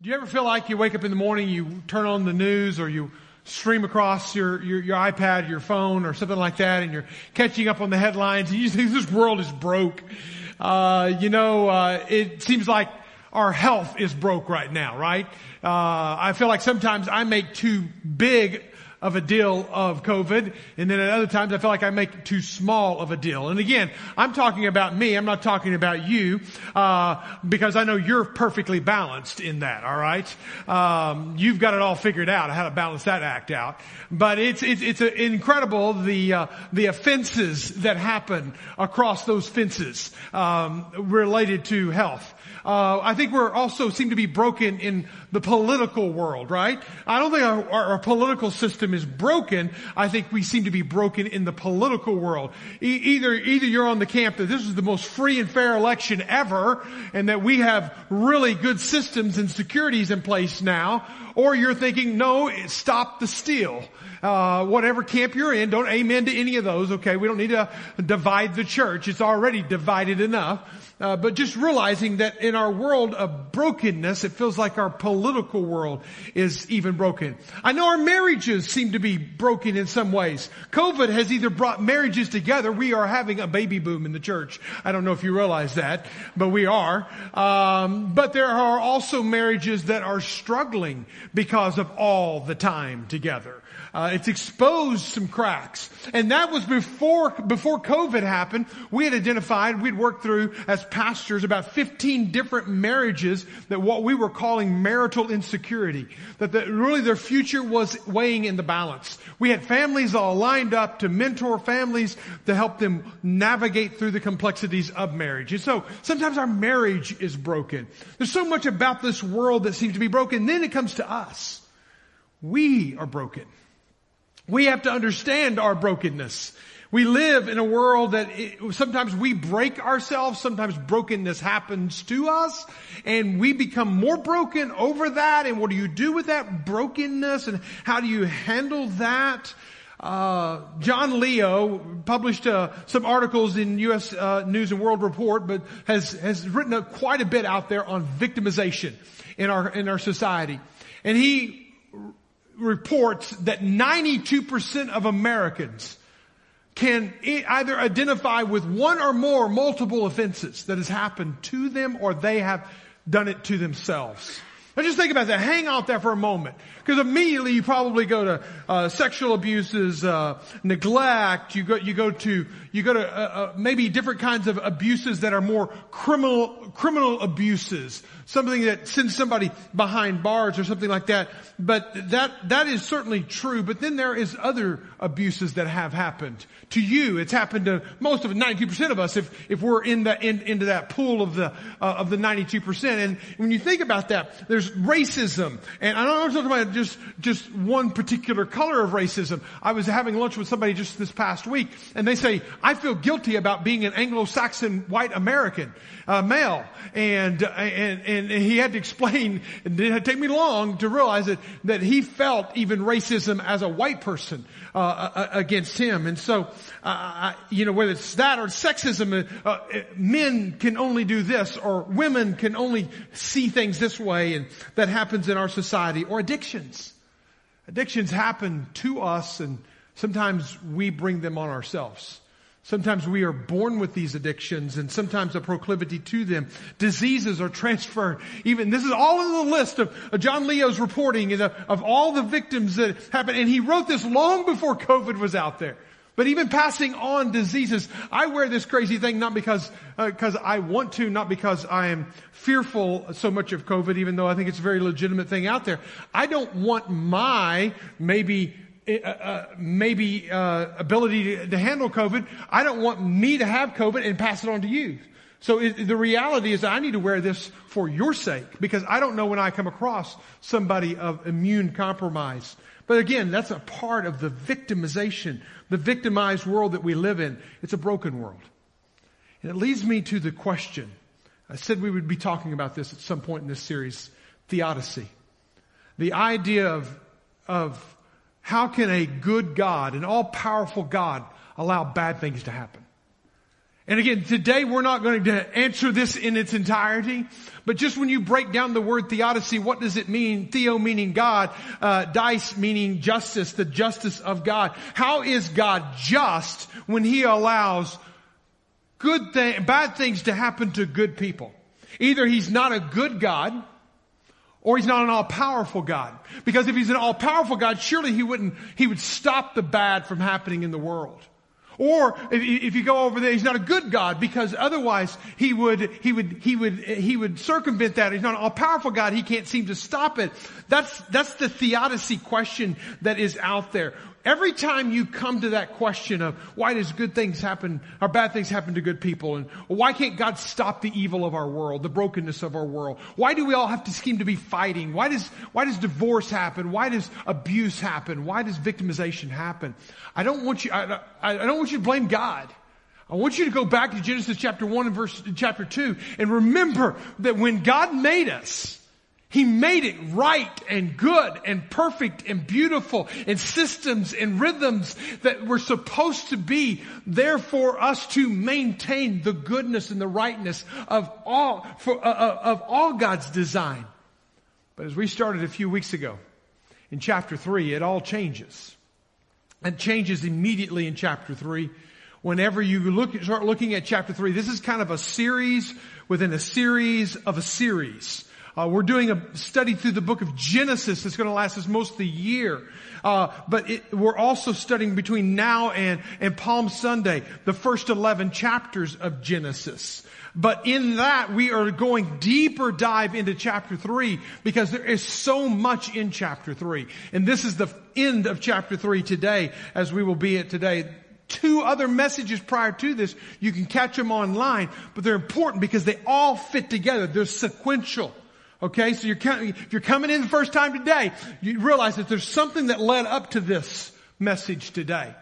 Do you ever feel like you wake up in the morning, you turn on the news or you stream across your, your, your iPad, your phone or something like that and you're catching up on the headlines and you think this world is broke. Uh, you know, uh, it seems like our health is broke right now, right? Uh, I feel like sometimes I make too big of a deal of COVID. And then at other times I feel like I make too small of a deal. And again, I'm talking about me. I'm not talking about you, uh, because I know you're perfectly balanced in that. All right. Um, you've got it all figured out how to balance that act out. But it's, it's, it's incredible the, uh, the offenses that happen across those fences, um, related to health. Uh, I think we're also seem to be broken in the political world, right? I don't think our, our, political system is broken. I think we seem to be broken in the political world. E- either, either you're on the camp that this is the most free and fair election ever, and that we have really good systems and securities in place now, or you're thinking, no, stop the steal. Uh, whatever camp you're in, don't amen to any of those. Okay, we don't need to divide the church; it's already divided enough. Uh, but just realizing that in our world of brokenness, it feels like our political world is even broken. I know our marriages seem to be broken in some ways. COVID has either brought marriages together. We are having a baby boom in the church. I don't know if you realize that, but we are. Um, but there are also marriages that are struggling because of all the time together. Uh, it's exposed some cracks. And that was before, before COVID happened. We had identified, we'd worked through as pastors about 15 different marriages that what we were calling marital insecurity. That the, really their future was weighing in the balance. We had families all lined up to mentor families to help them navigate through the complexities of marriage. And so sometimes our marriage is broken. There's so much about this world that seems to be broken. Then it comes to us. We are broken. We have to understand our brokenness. We live in a world that it, sometimes we break ourselves, sometimes brokenness happens to us, and we become more broken over that. And what do you do with that brokenness, and how do you handle that? Uh, John Leo published uh, some articles in U.S. Uh, News and World Report, but has has written a, quite a bit out there on victimization in our in our society, and he reports that 92% of Americans can either identify with one or more multiple offenses that has happened to them or they have done it to themselves. Now just think about that. Hang out there for a moment. Because immediately you probably go to uh, sexual abuses, uh, neglect. You go, you go to, you go to uh, uh maybe different kinds of abuses that are more criminal, criminal abuses. Something that sends somebody behind bars or something like that. But that that is certainly true. But then there is other abuses that have happened to you. It's happened to most of it, 92% of us. If if we're in the in, into that pool of the uh, of the 92%. And when you think about that, there's racism. And I don't know I'm talking about just, just one particular color of racism. I was having lunch with somebody just this past week and they say, I feel guilty about being an Anglo-Saxon white American, uh, male. And, and, and he had to explain, it didn't take me long to realize that, that he felt even racism as a white person, uh, uh against him. And so, uh, you know, whether it's that or sexism, uh, uh, men can only do this or women can only see things this way and that happens in our society or addictions. Addictions happen to us and sometimes we bring them on ourselves. Sometimes we are born with these addictions and sometimes a proclivity to them. Diseases are transferred. Even this is all in the list of, of John Leo's reporting of, of all the victims that happened. And he wrote this long before COVID was out there. But even passing on diseases, I wear this crazy thing not because because uh, I want to, not because I am fearful so much of COVID, even though I think it's a very legitimate thing out there. I don't want my maybe uh, uh, maybe uh, ability to, to, handle COVID. I don't want me to have COVID and pass it on to you. So it, the reality is I need to wear this for your sake because I don't know when I come across somebody of immune compromise. But again, that's a part of the victimization the victimized world that we live in. It's a broken world. And it leads me to the question. I said we would be talking about this at some point in this series. Theodicy. The idea of, of how can a good God, an all-powerful God, allow bad things to happen? And again, today we're not going to answer this in its entirety, but just when you break down the word theodicy, what does it mean? Theo meaning God, uh, dice meaning justice, the justice of God. How is God just when He allows good bad things to happen to good people? Either He's not a good God, or he's not an all-powerful God. Because if he's an all-powerful God, surely he wouldn't, he would stop the bad from happening in the world. Or if, if, you go over there, he's not a good God because otherwise he would, he would, he would, he would circumvent that. He's not an all-powerful God. He can't seem to stop it. That's, that's the theodicy question that is out there. Every time you come to that question of why does good things happen or bad things happen to good people and why can't God stop the evil of our world, the brokenness of our world? Why do we all have to seem to be fighting? Why does, why does divorce happen? Why does abuse happen? Why does victimization happen? I don't want you, I, I don't want you to blame God. I want you to go back to Genesis chapter 1 and verse, chapter 2 and remember that when God made us, he made it right and good and perfect and beautiful and systems and rhythms that were supposed to be there for us to maintain the goodness and the rightness of all, for, uh, uh, of all God's design. But as we started a few weeks ago in chapter three, it all changes. It changes immediately in chapter three. Whenever you look, start looking at chapter three, this is kind of a series within a series of a series. Uh, we're doing a study through the book of Genesis that's going to last us most of the year. Uh, but it, we're also studying between now and, and Palm Sunday, the first 11 chapters of Genesis. But in that, we are going deeper dive into chapter three because there is so much in chapter three. And this is the end of chapter three today as we will be at today two other messages prior to this. You can catch them online, but they're important because they all fit together. They're sequential. Okay, so you're if you're coming in the first time today, you realize that there's something that led up to this message today.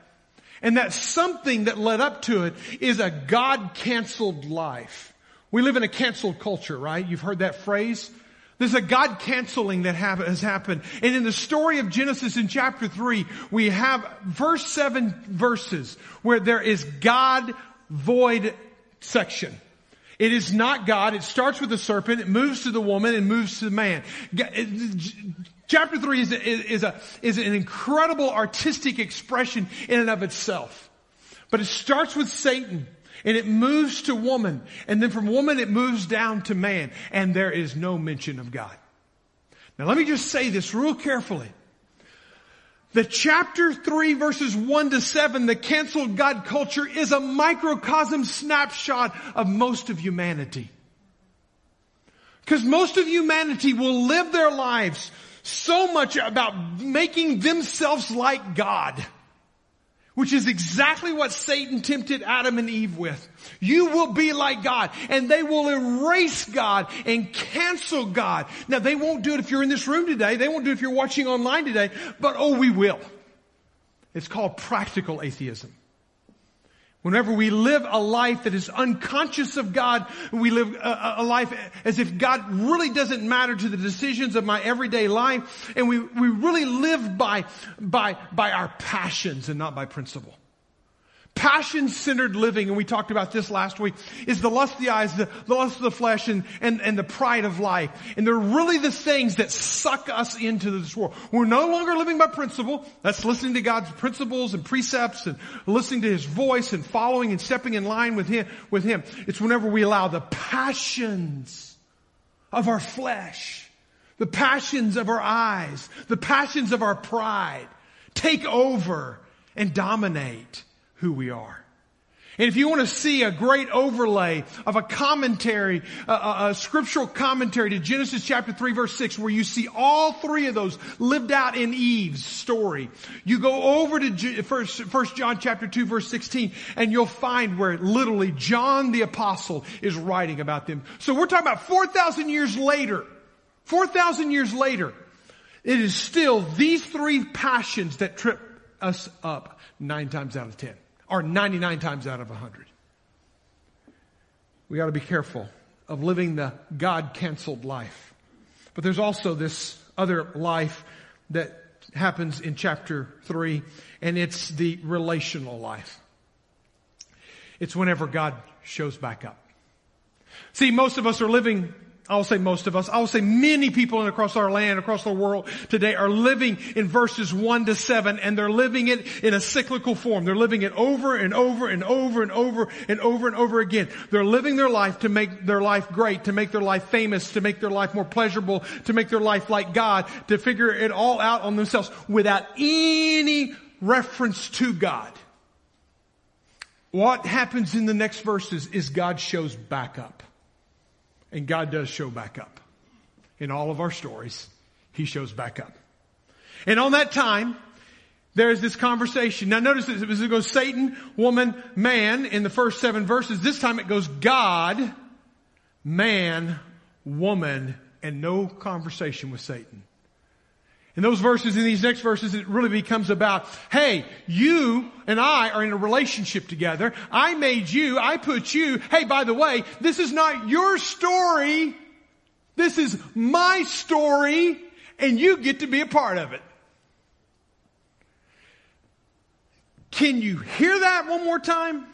And that something that led up to it is a God canceled life. We live in a canceled culture, right? You've heard that phrase. There's a God canceling that has happened. And in the story of Genesis in chapter 3, we have verse 7 verses where there is God void section. It is not God. It starts with the serpent. It moves to the woman and moves to the man. Chapter three is, a, is, a, is an incredible artistic expression in and of itself. But it starts with Satan and it moves to woman. And then from woman it moves down to man. And there is no mention of God. Now let me just say this real carefully. The chapter 3 verses 1 to 7, the canceled God culture is a microcosm snapshot of most of humanity. Because most of humanity will live their lives so much about making themselves like God which is exactly what Satan tempted Adam and Eve with. You will be like God and they will erase God and cancel God. Now they won't do it if you're in this room today. They won't do it if you're watching online today, but oh, we will. It's called practical atheism. Whenever we live a life that is unconscious of God, we live a, a, life as if God really doesn't matter to the decisions of my everyday life, and we, we really live by, by, by our passions and not by principle. Passion-centered living, and we talked about this last week, is the lust of the eyes, the, the lust of the flesh, and, and, and the pride of life. And they're really the things that suck us into this world. We're no longer living by principle. That's listening to God's principles and precepts and listening to His voice and following and stepping in line with Him, with Him. It's whenever we allow the passions of our flesh, the passions of our eyes, the passions of our pride take over and dominate who we are. And if you want to see a great overlay of a commentary, a, a, a, scriptural commentary to Genesis chapter 3 verse 6 where you see all three of those lived out in Eve's story, you go over to first, first John chapter 2 verse 16 and you'll find where literally John the apostle is writing about them. So we're talking about 4,000 years later, 4,000 years later, it is still these three passions that trip us up nine times out of ten are 99 times out of 100. We got to be careful of living the God canceled life. But there's also this other life that happens in chapter 3, and it's the relational life. It's whenever God shows back up. See, most of us are living I'll say most of us, I'll say many people across our land, across the world today are living in verses 1 to 7 and they're living it in a cyclical form. They're living it over and over and over and over and over and over again. They're living their life to make their life great, to make their life famous, to make their life more pleasurable, to make their life like God, to figure it all out on themselves without any reference to God. What happens in the next verses is God shows back up. And God does show back up. In all of our stories, He shows back up. And on that time, there is this conversation. Now notice this, it goes Satan, woman, man in the first seven verses. This time it goes God, man, woman, and no conversation with Satan. In those verses, in these next verses, it really becomes about, hey, you and I are in a relationship together. I made you. I put you. Hey, by the way, this is not your story. This is my story and you get to be a part of it. Can you hear that one more time?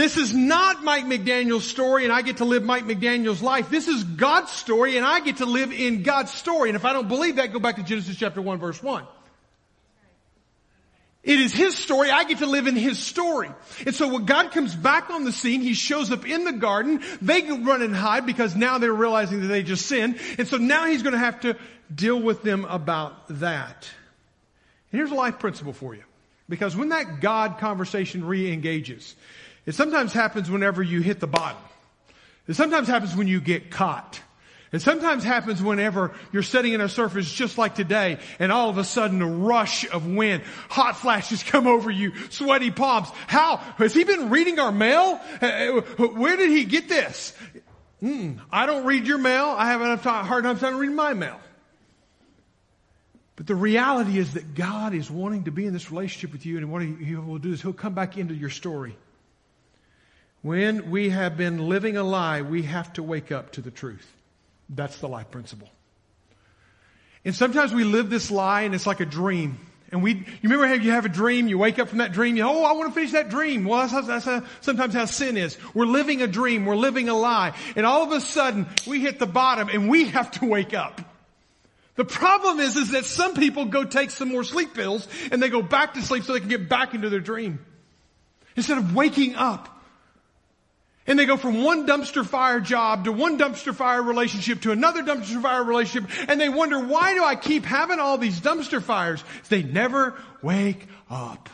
This is not Mike McDaniel's story and I get to live Mike McDaniel's life. This is God's story and I get to live in God's story. And if I don't believe that, go back to Genesis chapter 1 verse 1. It is His story. I get to live in His story. And so when God comes back on the scene, He shows up in the garden. They run and hide because now they're realizing that they just sinned. And so now He's going to have to deal with them about that. And here's a life principle for you. Because when that God conversation re-engages, it sometimes happens whenever you hit the bottom. It sometimes happens when you get caught. It sometimes happens whenever you're sitting in a surface just like today and all of a sudden a rush of wind, hot flashes come over you, sweaty palms. How? Has he been reading our mail? Uh, uh, where did he get this? Mm, I don't read your mail. I have a hard enough time reading my mail. But the reality is that God is wanting to be in this relationship with you and what he will do is he'll come back into your story. When we have been living a lie, we have to wake up to the truth. That's the life principle. And sometimes we live this lie and it's like a dream. And we, you remember how you have a dream, you wake up from that dream, you, oh, I want to finish that dream. Well, that's, how, that's how, sometimes how sin is. We're living a dream, we're living a lie. And all of a sudden, we hit the bottom and we have to wake up. The problem is, is that some people go take some more sleep pills and they go back to sleep so they can get back into their dream. Instead of waking up and they go from one dumpster fire job to one dumpster fire relationship to another dumpster fire relationship. And they wonder, why do I keep having all these dumpster fires? They never wake up.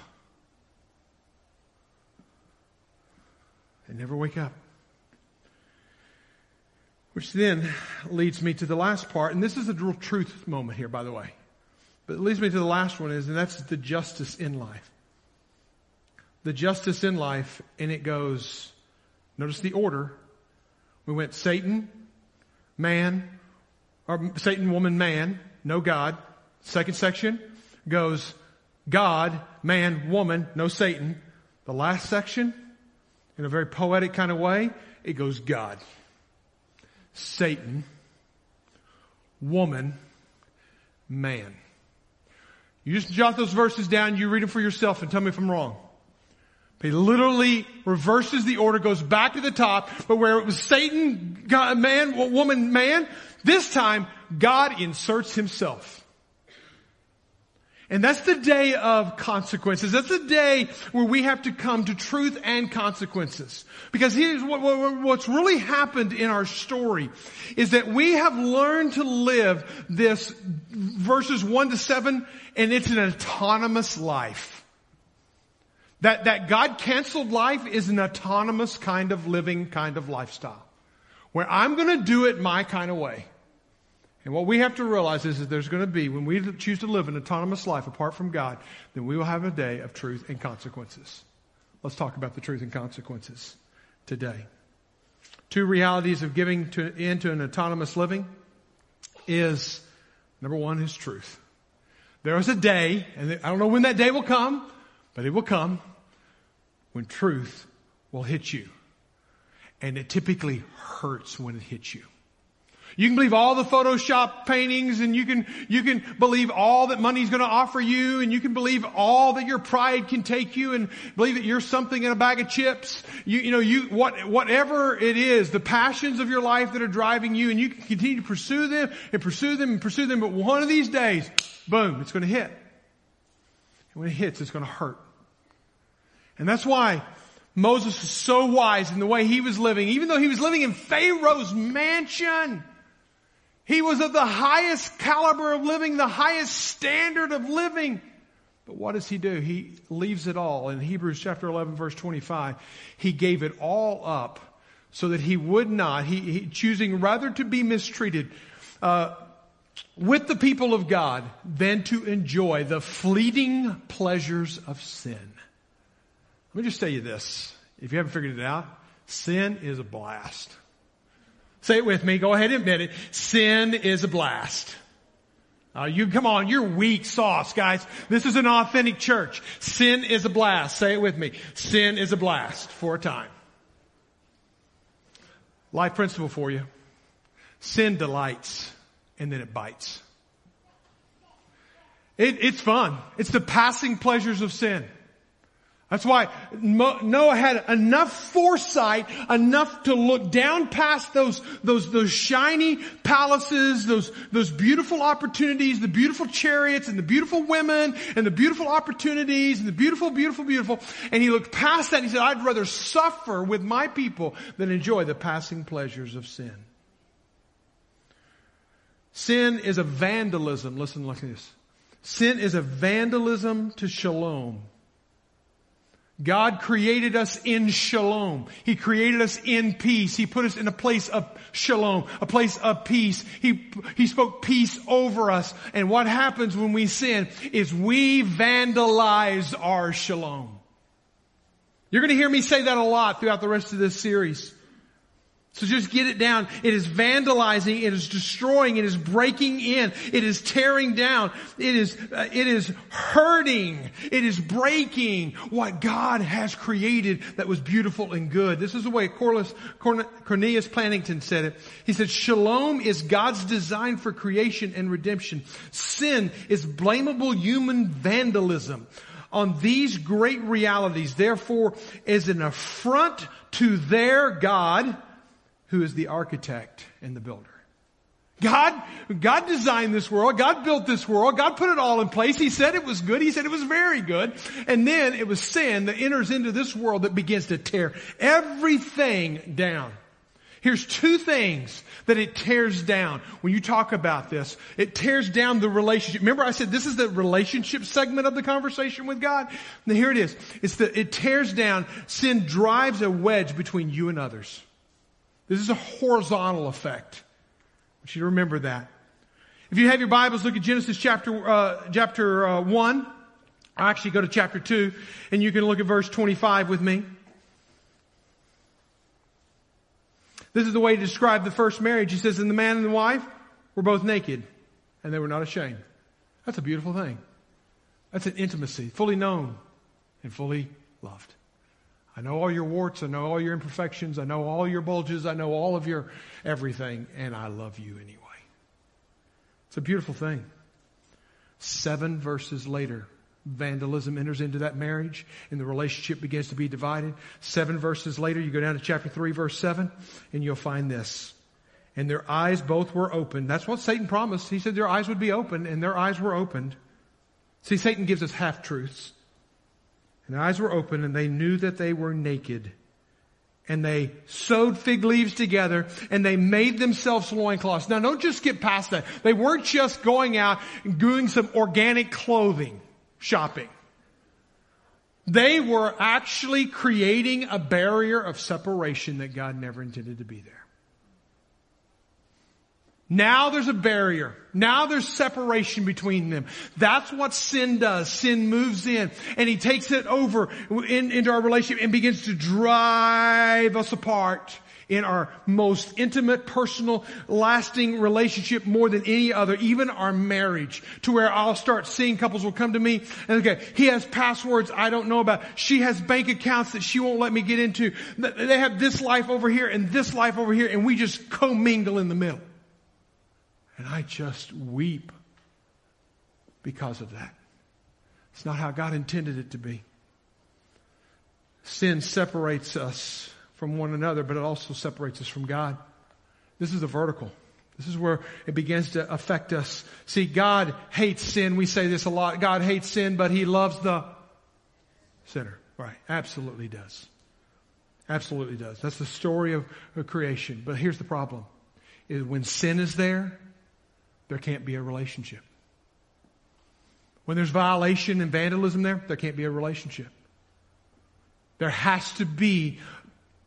They never wake up. Which then leads me to the last part, and this is a real truth moment here, by the way. But it leads me to the last one is, and that's the justice in life. The justice in life, and it goes, Notice the order. We went Satan, man, or Satan, woman, man, no God. Second section goes God, man, woman, no Satan. The last section, in a very poetic kind of way, it goes God, Satan, woman, man. You just jot those verses down, you read them for yourself and tell me if I'm wrong. He literally reverses the order, goes back to the top, but where it was Satan, God, man, woman, man, this time God inserts himself. And that's the day of consequences. That's the day where we have to come to truth and consequences. Because here's what, what, what's really happened in our story is that we have learned to live this verses one to seven and it's an autonomous life. That, that God canceled life is an autonomous kind of living kind of lifestyle. Where I'm gonna do it my kind of way. And what we have to realize is that there's gonna be, when we choose to live an autonomous life apart from God, then we will have a day of truth and consequences. Let's talk about the truth and consequences today. Two realities of giving to, into an autonomous living is, number one is truth. There is a day, and I don't know when that day will come, but it will come when truth will hit you. And it typically hurts when it hits you. You can believe all the Photoshop paintings and you can, you can believe all that money's going to offer you and you can believe all that your pride can take you and believe that you're something in a bag of chips. You, you know, you, what, whatever it is, the passions of your life that are driving you and you can continue to pursue them and pursue them and pursue them, but one of these days, boom, it's going to hit. And when it hits, it's going to hurt. And that's why Moses was so wise in the way he was living, even though he was living in Pharaoh's mansion. He was of the highest caliber of living, the highest standard of living. But what does he do? He leaves it all. In Hebrews chapter 11 verse 25, he gave it all up so that he would not, he, he choosing rather to be mistreated, uh, with the people of God than to enjoy the fleeting pleasures of sin. Let me just tell you this. If you haven't figured it out, sin is a blast. Say it with me. Go ahead and admit it. Sin is a blast. Uh, you come on, you're weak sauce, guys. This is an authentic church. Sin is a blast. Say it with me. Sin is a blast for a time. Life principle for you. Sin delights and then it bites. It, it's fun. It's the passing pleasures of sin. That's why Noah had enough foresight, enough to look down past those, those, those shiny palaces, those, those beautiful opportunities, the beautiful chariots and the beautiful women and the beautiful opportunities and the beautiful, beautiful, beautiful. And he looked past that and he said, I'd rather suffer with my people than enjoy the passing pleasures of sin. Sin is a vandalism. Listen like this. Sin is a vandalism to shalom. God created us in shalom. He created us in peace. He put us in a place of shalom, a place of peace. He, He spoke peace over us. And what happens when we sin is we vandalize our shalom. You're going to hear me say that a lot throughout the rest of this series. So just get it down. It is vandalizing. It is destroying. It is breaking in. It is tearing down. It is, uh, it is hurting. It is breaking what God has created that was beautiful and good. This is the way Corliss, Cornelius Plantinga said it. He said, Shalom is God's design for creation and redemption. Sin is blamable human vandalism on these great realities, therefore, is an affront to their God, who is the architect and the builder. God, God designed this world. God built this world. God put it all in place. He said it was good. He said it was very good. And then it was sin that enters into this world that begins to tear everything down. Here's two things that it tears down when you talk about this. It tears down the relationship. Remember I said this is the relationship segment of the conversation with God? Now here it is. It's the, it tears down, sin drives a wedge between you and others. This is a horizontal effect. I want you to remember that. If you have your Bibles, look at Genesis chapter, uh, chapter uh, 1. I'll actually go to chapter 2, and you can look at verse 25 with me. This is the way to describe the first marriage. He says, and the man and the wife were both naked, and they were not ashamed. That's a beautiful thing. That's an intimacy, fully known and fully loved. I know all your warts. I know all your imperfections. I know all your bulges. I know all of your everything. And I love you anyway. It's a beautiful thing. Seven verses later, vandalism enters into that marriage and the relationship begins to be divided. Seven verses later, you go down to chapter three, verse seven, and you'll find this. And their eyes both were opened. That's what Satan promised. He said their eyes would be open and their eyes were opened. See, Satan gives us half truths. And their eyes were open and they knew that they were naked. And they sewed fig leaves together and they made themselves loincloths. Now don't just get past that. They weren't just going out and doing some organic clothing shopping. They were actually creating a barrier of separation that God never intended to be there. Now there's a barrier. Now there's separation between them. That's what sin does. Sin moves in and he takes it over in, into our relationship and begins to drive us apart in our most intimate, personal, lasting relationship more than any other, even our marriage, to where I'll start seeing couples will come to me and okay, he has passwords I don't know about. She has bank accounts that she won't let me get into. They have this life over here and this life over here and we just commingle in the middle. And I just weep because of that. It's not how God intended it to be. Sin separates us from one another, but it also separates us from God. This is the vertical. This is where it begins to affect us. See, God hates sin. We say this a lot. God hates sin, but He loves the sinner. Right. Absolutely does. Absolutely does. That's the story of, creation. But here's the problem. Is when sin is there, there can't be a relationship. When there's violation and vandalism there, there can't be a relationship. There has to be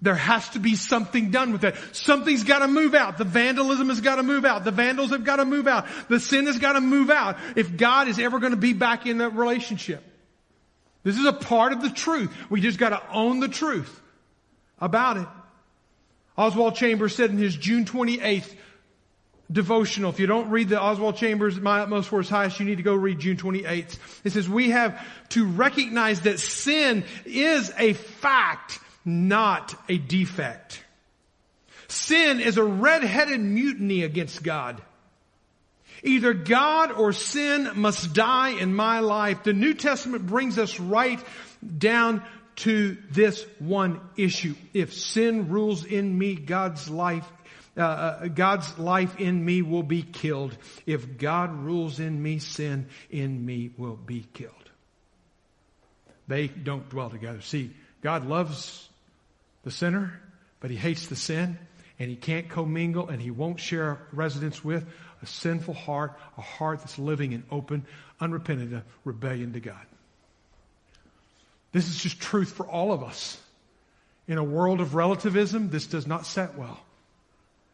there has to be something done with that. Something's got to move out. The vandalism has got to move out. The vandals have got to move out. The sin has got to move out if God is ever going to be back in that relationship. This is a part of the truth. We just got to own the truth about it. Oswald Chambers said in his June 28th devotional, if you don't read the Oswald Chambers, My Utmost for His Highest, you need to go read June 28th. It says, we have to recognize that sin is a fact not a defect. Sin is a red-headed mutiny against God. Either God or sin must die in my life. The New Testament brings us right down to this one issue. If sin rules in me, God's life, uh, God's life in me will be killed. If God rules in me, sin in me will be killed. They don't dwell together. See, God loves the sinner, but he hates the sin and he can't commingle and he won't share residence with a sinful heart, a heart that's living in open, unrepentant rebellion to God. This is just truth for all of us. In a world of relativism, this does not set well.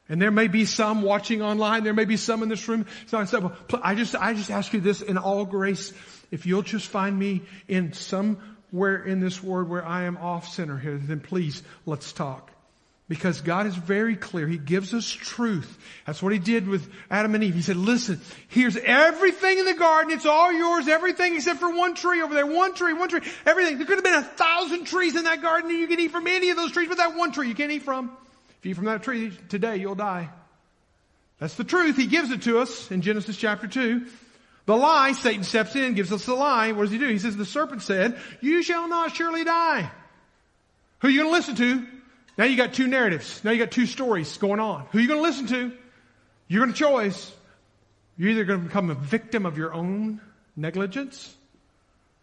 And there may be some watching online. There may be some in this room. It's not set well. I just, I just ask you this in all grace. If you'll just find me in somewhere in this word where I am off center here, then please let's talk. Because God is very clear. He gives us truth. That's what He did with Adam and Eve. He said, listen, here's everything in the garden. It's all yours. Everything except for one tree over there. One tree, one tree. Everything. There could have been a thousand trees in that garden and you can eat from any of those trees, but that one tree you can't eat from. If from that tree today, you'll die. That's the truth. He gives it to us in Genesis chapter 2. The lie, Satan steps in, gives us the lie. What does he do? He says, the serpent said, you shall not surely die. Who are you going to listen to? Now you got two narratives. Now you got two stories going on. Who are you going to listen to? You're going to choose. You're either going to become a victim of your own negligence,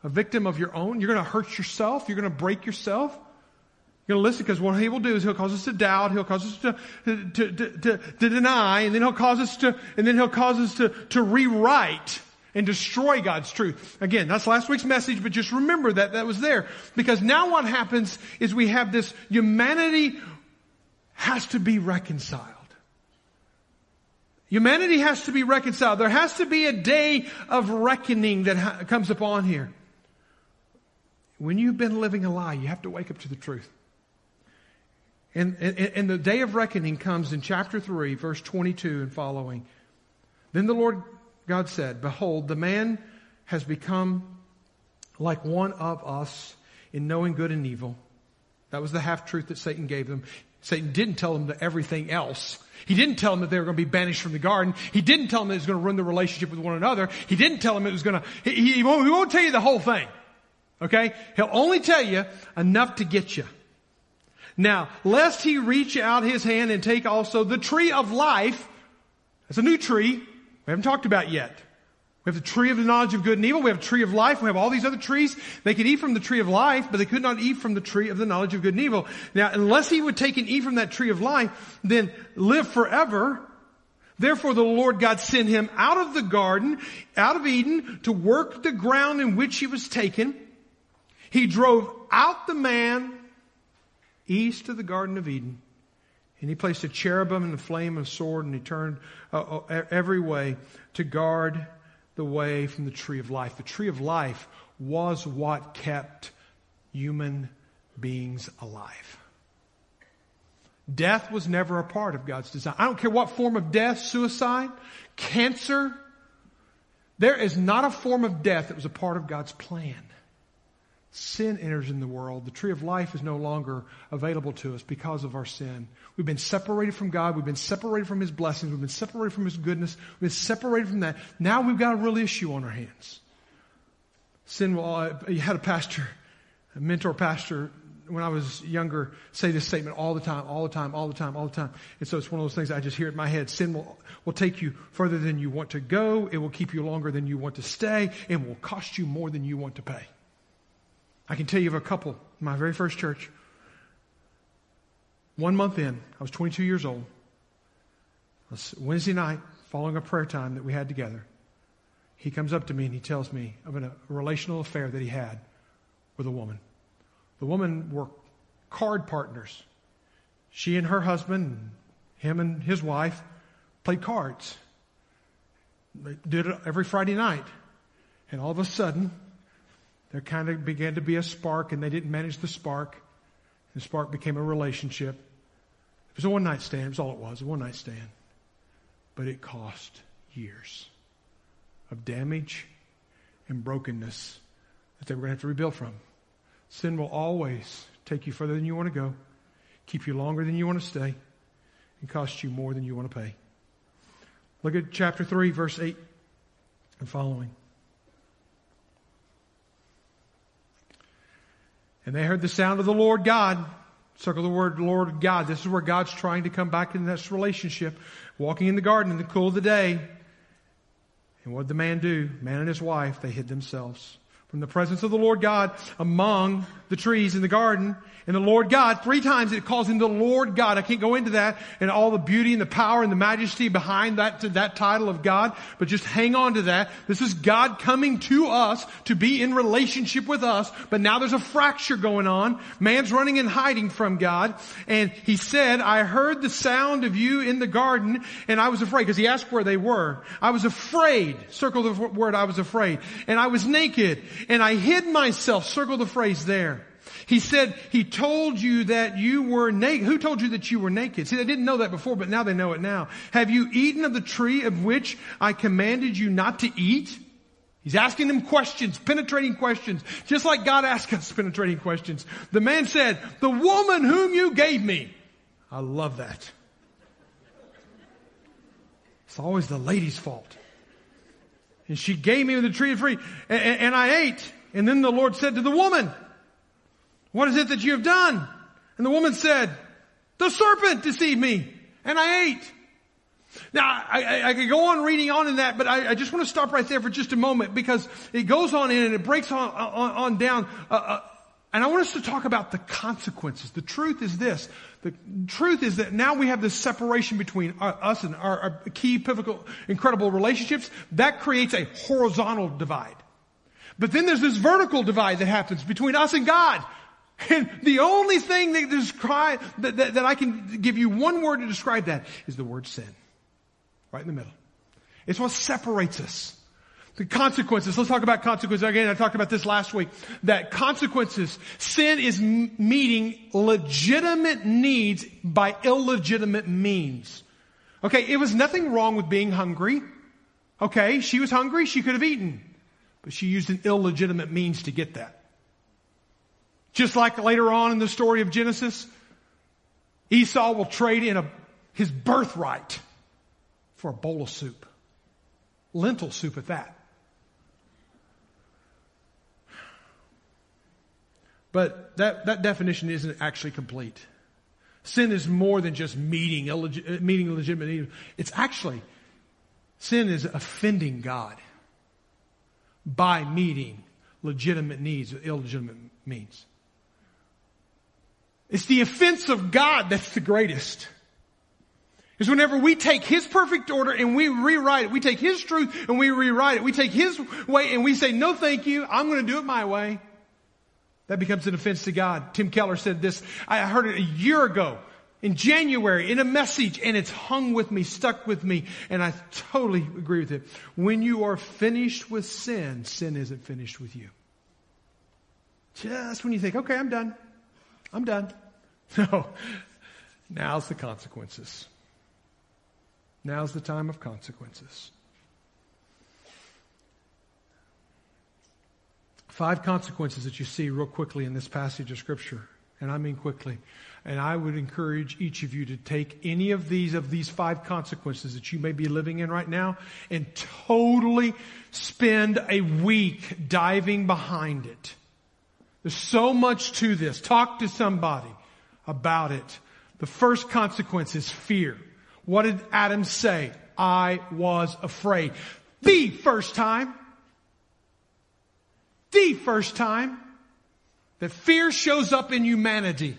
a victim of your own. You're going to hurt yourself. You're going to break yourself. You're going to listen because what he will do is he'll cause us to doubt. He'll cause us to, to, to, to, to deny. And then he'll cause us to, and then he'll cause us to, to rewrite and destroy God's truth. Again, that's last week's message, but just remember that that was there. Because now what happens is we have this humanity has to be reconciled. Humanity has to be reconciled. There has to be a day of reckoning that ha- comes upon here. When you've been living a lie, you have to wake up to the truth. And, and, and the day of reckoning comes in chapter 3, verse 22 and following. Then the Lord God said, Behold, the man has become like one of us in knowing good and evil. That was the half truth that Satan gave them. Satan didn't tell them everything else. He didn't tell them that they were going to be banished from the garden. He didn't tell them that it was going to ruin the relationship with one another. He didn't tell them it was going to, he, he, won't, he won't tell you the whole thing. Okay? He'll only tell you enough to get you. Now, lest he reach out his hand and take also the tree of life. That's a new tree. We haven't talked about yet. We have the tree of the knowledge of good and evil. We have tree of life. We have all these other trees. They could eat from the tree of life, but they could not eat from the tree of the knowledge of good and evil. Now, unless he would take and eat from that tree of life, then live forever. Therefore the Lord God sent him out of the garden, out of Eden, to work the ground in which he was taken. He drove out the man east of the Garden of Eden and he placed a cherubim and a flame and a sword, and he turned uh, uh every way to guard the way from the tree of life. The tree of life was what kept human beings alive. Death was never a part of God's design. I don't care what form of death, suicide, cancer. There is not a form of death that was a part of God's plan. Sin enters in the world. The tree of life is no longer available to us because of our sin. We've been separated from God. We've been separated from His blessings. We've been separated from His goodness. We've been separated from that. Now we've got a real issue on our hands. Sin will, uh, you had a pastor, a mentor pastor when I was younger say this statement all the time, all the time, all the time, all the time. And so it's one of those things I just hear in my head. Sin will, will take you further than you want to go. It will keep you longer than you want to stay. It will cost you more than you want to pay. I can tell you of a couple, my very first church. One month in, I was 22 years old. Wednesday night, following a prayer time that we had together. He comes up to me and he tells me of a relational affair that he had with a woman. The woman were card partners. She and her husband, him and his wife, played cards. They did it every Friday night. And all of a sudden, there kind of began to be a spark, and they didn't manage the spark. The spark became a relationship. It was a one night stand. It was all it was, a one night stand. But it cost years of damage and brokenness that they were going to have to rebuild from. Sin will always take you further than you want to go, keep you longer than you want to stay, and cost you more than you want to pay. Look at chapter 3, verse 8 and following. And they heard the sound of the Lord God. Circle the word Lord God. This is where God's trying to come back in this relationship. Walking in the garden in the cool of the day. And what did the man do? Man and his wife, they hid themselves from the presence of the Lord God among the trees in the garden. And the Lord God, three times it calls him the Lord God. I can't go into that and all the beauty and the power and the majesty behind that, that title of God, but just hang on to that. This is God coming to us to be in relationship with us, but now there's a fracture going on. Man's running and hiding from God. And he said, I heard the sound of you in the garden and I was afraid because he asked where they were. I was afraid. Circle the word I was afraid. And I was naked and I hid myself. Circle the phrase there. He said, He told you that you were naked. Who told you that you were naked? See, they didn't know that before, but now they know it now. Have you eaten of the tree of which I commanded you not to eat? He's asking them questions, penetrating questions, just like God asks us penetrating questions. The man said, the woman whom you gave me. I love that. It's always the lady's fault. And she gave me the tree of free, and, and I ate. And then the Lord said to the woman, what is it that you have done? And the woman said, the serpent deceived me and I ate. Now, I, I, I, could go on reading on in that, but I, I, just want to stop right there for just a moment because it goes on in and it breaks on, on, on down. Uh, uh, and I want us to talk about the consequences. The truth is this. The truth is that now we have this separation between uh, us and our, our key, pivotal, incredible relationships. That creates a horizontal divide. But then there's this vertical divide that happens between us and God. And the only thing that, describe, that, that, that I can give you one word to describe that is the word sin. Right in the middle. It's what separates us. The consequences. Let's talk about consequences again. I talked about this last week. That consequences. Sin is meeting legitimate needs by illegitimate means. Okay, it was nothing wrong with being hungry. Okay, she was hungry, she could have eaten. But she used an illegitimate means to get that. Just like later on in the story of Genesis, Esau will trade in a, his birthright for a bowl of soup. Lentil soup at that. But that, that definition isn't actually complete. Sin is more than just meeting, illeg- uh, meeting legitimate needs. It's actually, sin is offending God by meeting legitimate needs with illegitimate means. It's the offense of God that's the greatest. Is whenever we take His perfect order and we rewrite it, we take His truth and we rewrite it, we take His way and we say, no thank you, I'm going to do it my way. That becomes an offense to God. Tim Keller said this, I heard it a year ago in January in a message and it's hung with me, stuck with me, and I totally agree with it. When you are finished with sin, sin isn't finished with you. Just when you think, okay, I'm done. I'm done. No. Now's the consequences. Now's the time of consequences. Five consequences that you see real quickly in this passage of scripture. And I mean quickly. And I would encourage each of you to take any of these, of these five consequences that you may be living in right now and totally spend a week diving behind it. There's so much to this. Talk to somebody about it. The first consequence is fear. What did Adam say? I was afraid. The first time, the first time that fear shows up in humanity,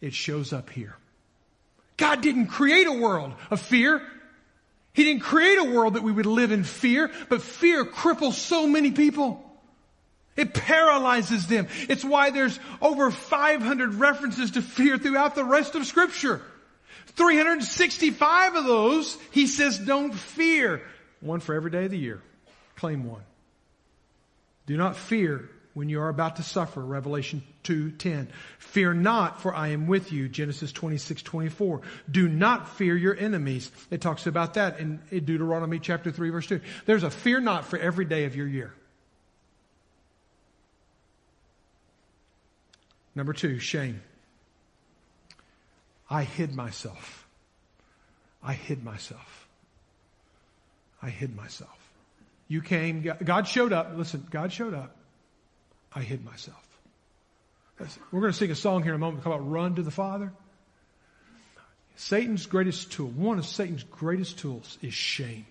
it shows up here. God didn't create a world of fear. He didn't create a world that we would live in fear, but fear cripples so many people. It paralyzes them. It's why there's over 500 references to fear throughout the rest of scripture. 365 of those, he says, don't fear. One for every day of the year. Claim one. Do not fear when you are about to suffer. Revelation 2:10. Fear not, for I am with you. Genesis 26:24. Do not fear your enemies. It talks about that in Deuteronomy chapter 3 verse 2. There's a fear not for every day of your year. Number 2, shame. I hid myself. I hid myself. I hid myself. You came, God showed up. Listen, God showed up. I hid myself. We're going to sing a song here in a moment called Run to the Father. Satan's greatest tool, one of Satan's greatest tools is shame.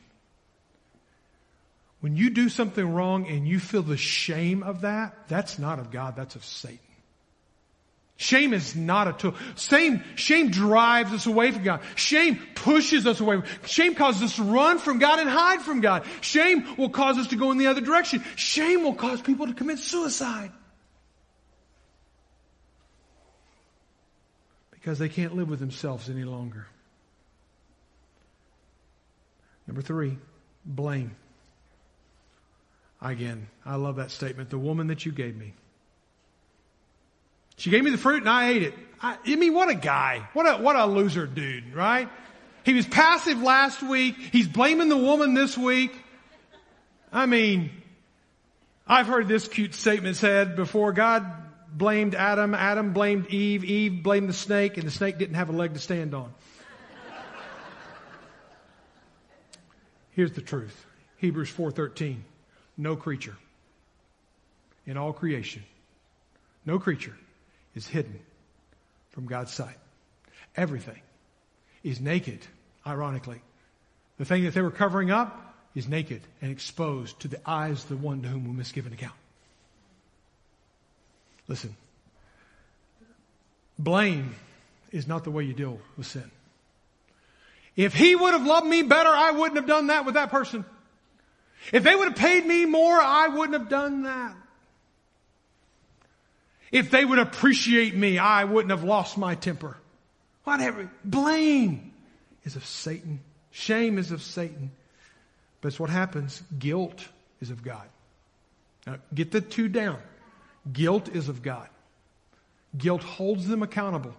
When you do something wrong and you feel the shame of that, that's not of God, that's of Satan. Shame is not a tool. Shame, shame drives us away from God. Shame pushes us away. Shame causes us to run from God and hide from God. Shame will cause us to go in the other direction. Shame will cause people to commit suicide. Because they can't live with themselves any longer. Number three, blame. Again, I love that statement. The woman that you gave me. She gave me the fruit and I ate it. I, I mean, what a guy. What a, what a loser dude, right? He was passive last week. He's blaming the woman this week. I mean, I've heard this cute statement said before. God blamed Adam. Adam blamed Eve. Eve blamed the snake and the snake didn't have a leg to stand on. Here's the truth. Hebrews 4:13. No creature in all creation, no creature is hidden from God's sight. Everything is naked, ironically. The thing that they were covering up is naked and exposed to the eyes of the one to whom we must give an account. Listen, blame is not the way you deal with sin. If he would have loved me better, I wouldn't have done that with that person. If they would have paid me more, I wouldn't have done that. If they would appreciate me, I wouldn't have lost my temper. Whatever. Blame is of Satan. Shame is of Satan. But it's what happens. Guilt is of God. Now, get the two down. Guilt is of God. Guilt holds them accountable.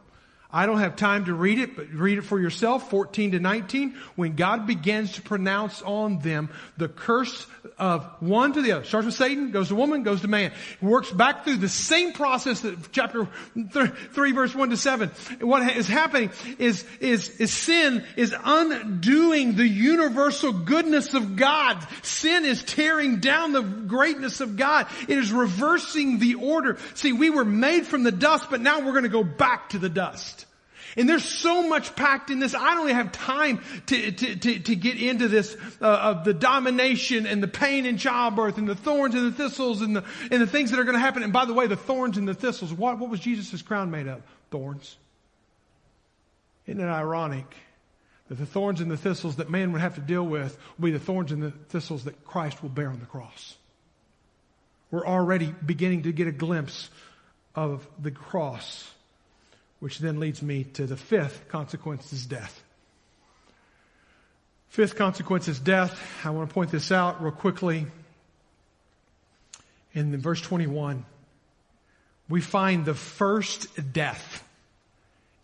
I don't have time to read it, but read it for yourself. 14 to 19. When God begins to pronounce on them the curse of one to the other. Starts with Satan, goes to woman, goes to man. Works back through the same process that chapter 3 verse 1 to 7. What is happening is, is, is sin is undoing the universal goodness of God. Sin is tearing down the greatness of God. It is reversing the order. See, we were made from the dust, but now we're going to go back to the dust. And there's so much packed in this. I don't have time to, to, to, to get into this uh, of the domination and the pain in childbirth and the thorns and the thistles and the, and the things that are going to happen. And by the way, the thorns and the thistles, what, what was Jesus' crown made of? Thorns. Isn't it ironic that the thorns and the thistles that man would have to deal with will be the thorns and the thistles that Christ will bear on the cross? We're already beginning to get a glimpse of the cross which then leads me to the fifth consequence is death. Fifth consequence is death. I want to point this out real quickly. In verse 21, we find the first death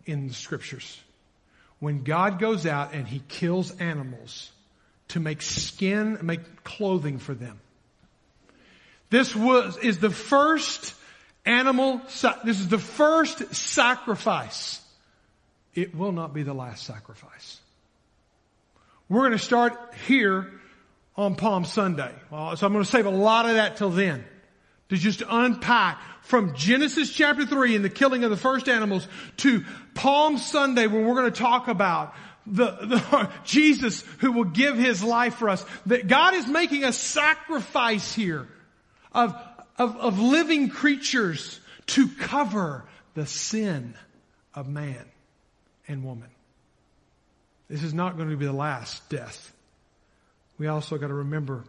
in the scriptures. When God goes out and he kills animals to make skin, make clothing for them. This was, is the first animal, this is the first sacrifice. It will not be the last sacrifice. We're going to start here on Palm Sunday. So I'm going to save a lot of that till then. To just unpack from Genesis chapter 3 and the killing of the first animals to Palm Sunday where we're going to talk about the, the, Jesus who will give his life for us. That God is making a sacrifice here of, of, of living creatures to cover the sin of man and woman. This is not going to be the last death. We also got to remember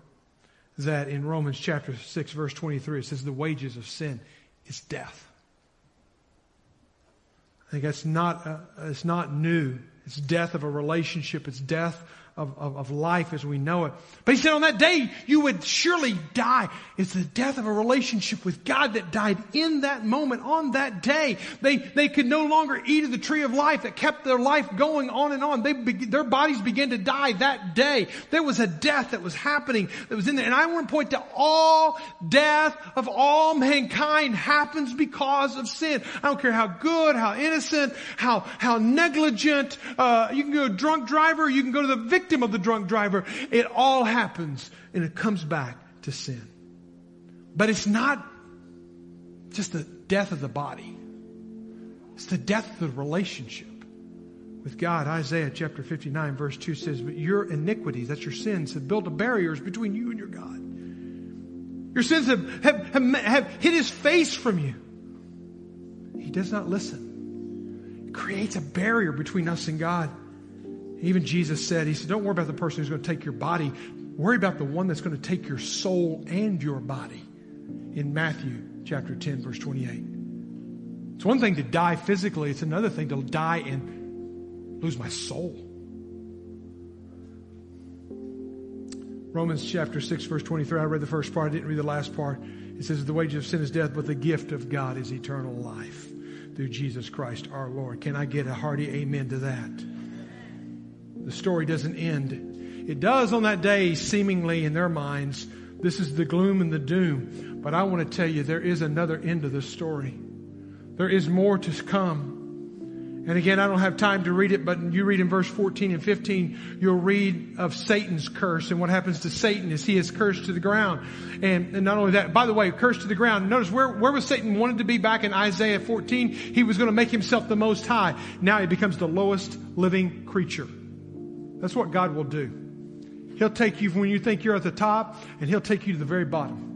that in Romans chapter 6 verse 23 it says the wages of sin is death. I think that's not, uh, it's not new. It's death of a relationship. It's death of, of, of, life as we know it. But he said on that day you would surely die. It's the death of a relationship with God that died in that moment, on that day. They, they could no longer eat of the tree of life that kept their life going on and on. They, their bodies began to die that day. There was a death that was happening that was in there. And I want to point to all death of all mankind happens because of sin. I don't care how good, how innocent, how, how negligent, uh, you can go drunk driver, you can go to the victim victim of the drunk driver. It all happens and it comes back to sin. But it's not just the death of the body. It's the death of the relationship with God. Isaiah chapter 59 verse 2 says, but your iniquities, that's your sins, have built a barriers between you and your God. Your sins have, have, have, have hid his face from you. He does not listen. It creates a barrier between us and God. Even Jesus said, He said, Don't worry about the person who's going to take your body. Worry about the one that's going to take your soul and your body. In Matthew chapter 10, verse 28. It's one thing to die physically, it's another thing to die and lose my soul. Romans chapter 6, verse 23. I read the first part, I didn't read the last part. It says, The wages of sin is death, but the gift of God is eternal life through Jesus Christ our Lord. Can I get a hearty amen to that? The story doesn't end. It does on that day, seemingly in their minds. This is the gloom and the doom. But I want to tell you, there is another end to this story. There is more to come. And again, I don't have time to read it, but you read in verse 14 and 15, you'll read of Satan's curse. And what happens to Satan is he is cursed to the ground. And, and not only that, by the way, cursed to the ground. Notice where, where was Satan wanted to be back in Isaiah 14? He was going to make himself the most high. Now he becomes the lowest living creature. That's what God will do. He'll take you when you think you're at the top, and He'll take you to the very bottom.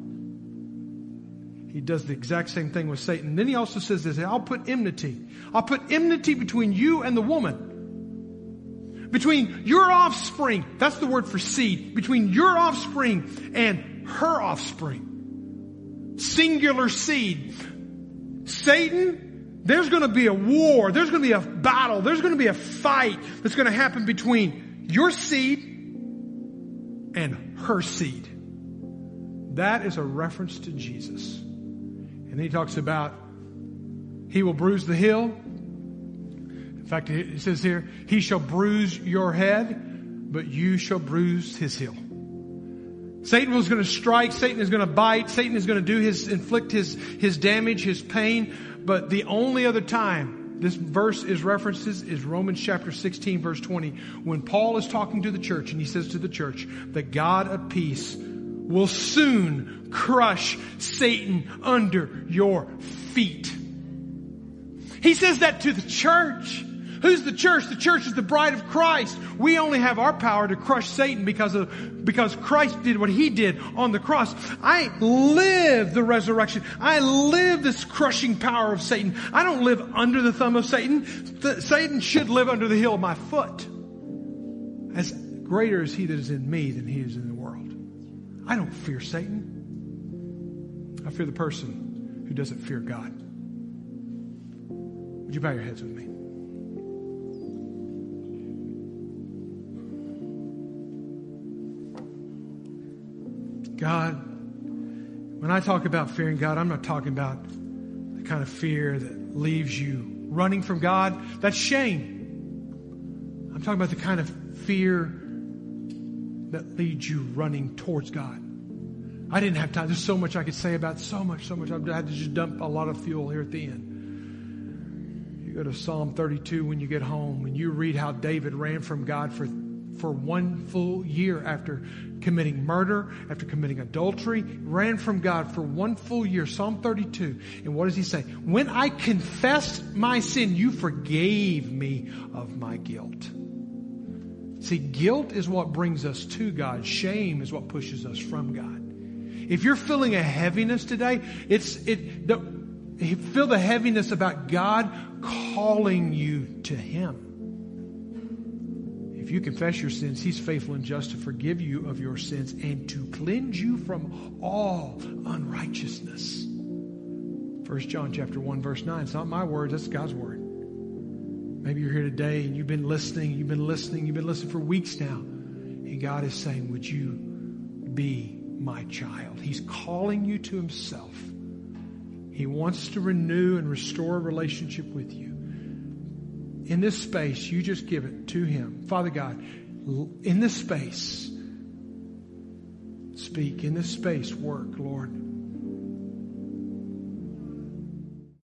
He does the exact same thing with Satan. Then he also says this, I'll put enmity. I'll put enmity between you and the woman. Between your offspring, that's the word for seed, between your offspring and her offspring. Singular seed. Satan, there's going to be a war. There's going to be a battle. There's going to be a fight that's going to happen between your seed and her seed. That is a reference to Jesus. And he talks about he will bruise the heel. In fact, it says here, he shall bruise your head, but you shall bruise his heel. Satan was going to strike. Satan is going to bite. Satan is going to do his, inflict his, his damage, his pain. But the only other time this verse is references is Romans chapter 16 verse 20 when Paul is talking to the church and he says to the church the God of peace will soon crush Satan under your feet. He says that to the church. Who's the church? The church is the bride of Christ. We only have our power to crush Satan because of, because Christ did what he did on the cross. I live the resurrection. I live this crushing power of Satan. I don't live under the thumb of Satan. Satan should live under the heel of my foot. As greater is he that is in me than he is in the world. I don't fear Satan. I fear the person who doesn't fear God. Would you bow your heads with me? God, when I talk about fearing God, I'm not talking about the kind of fear that leaves you running from God. That's shame. I'm talking about the kind of fear that leads you running towards God. I didn't have time. There's so much I could say about so much, so much. I had to just dump a lot of fuel here at the end. You go to Psalm 32 when you get home and you read how David ran from God for, for one full year after committing murder, after committing adultery, ran from God for one full year. Psalm 32. And what does he say? When I confessed my sin, you forgave me of my guilt. See, guilt is what brings us to God. Shame is what pushes us from God. If you're feeling a heaviness today, it's it the, feel the heaviness about God calling you to Him. You confess your sins, He's faithful and just to forgive you of your sins and to cleanse you from all unrighteousness. 1 John chapter 1 verse 9. It's not my words, that's God's word. Maybe you're here today and you've been listening, you've been listening, you've been listening for weeks now. And God is saying, would you be my child. He's calling you to himself. He wants to renew and restore a relationship with you. In this space, you just give it to him. Father God, in this space, speak. In this space, work, Lord.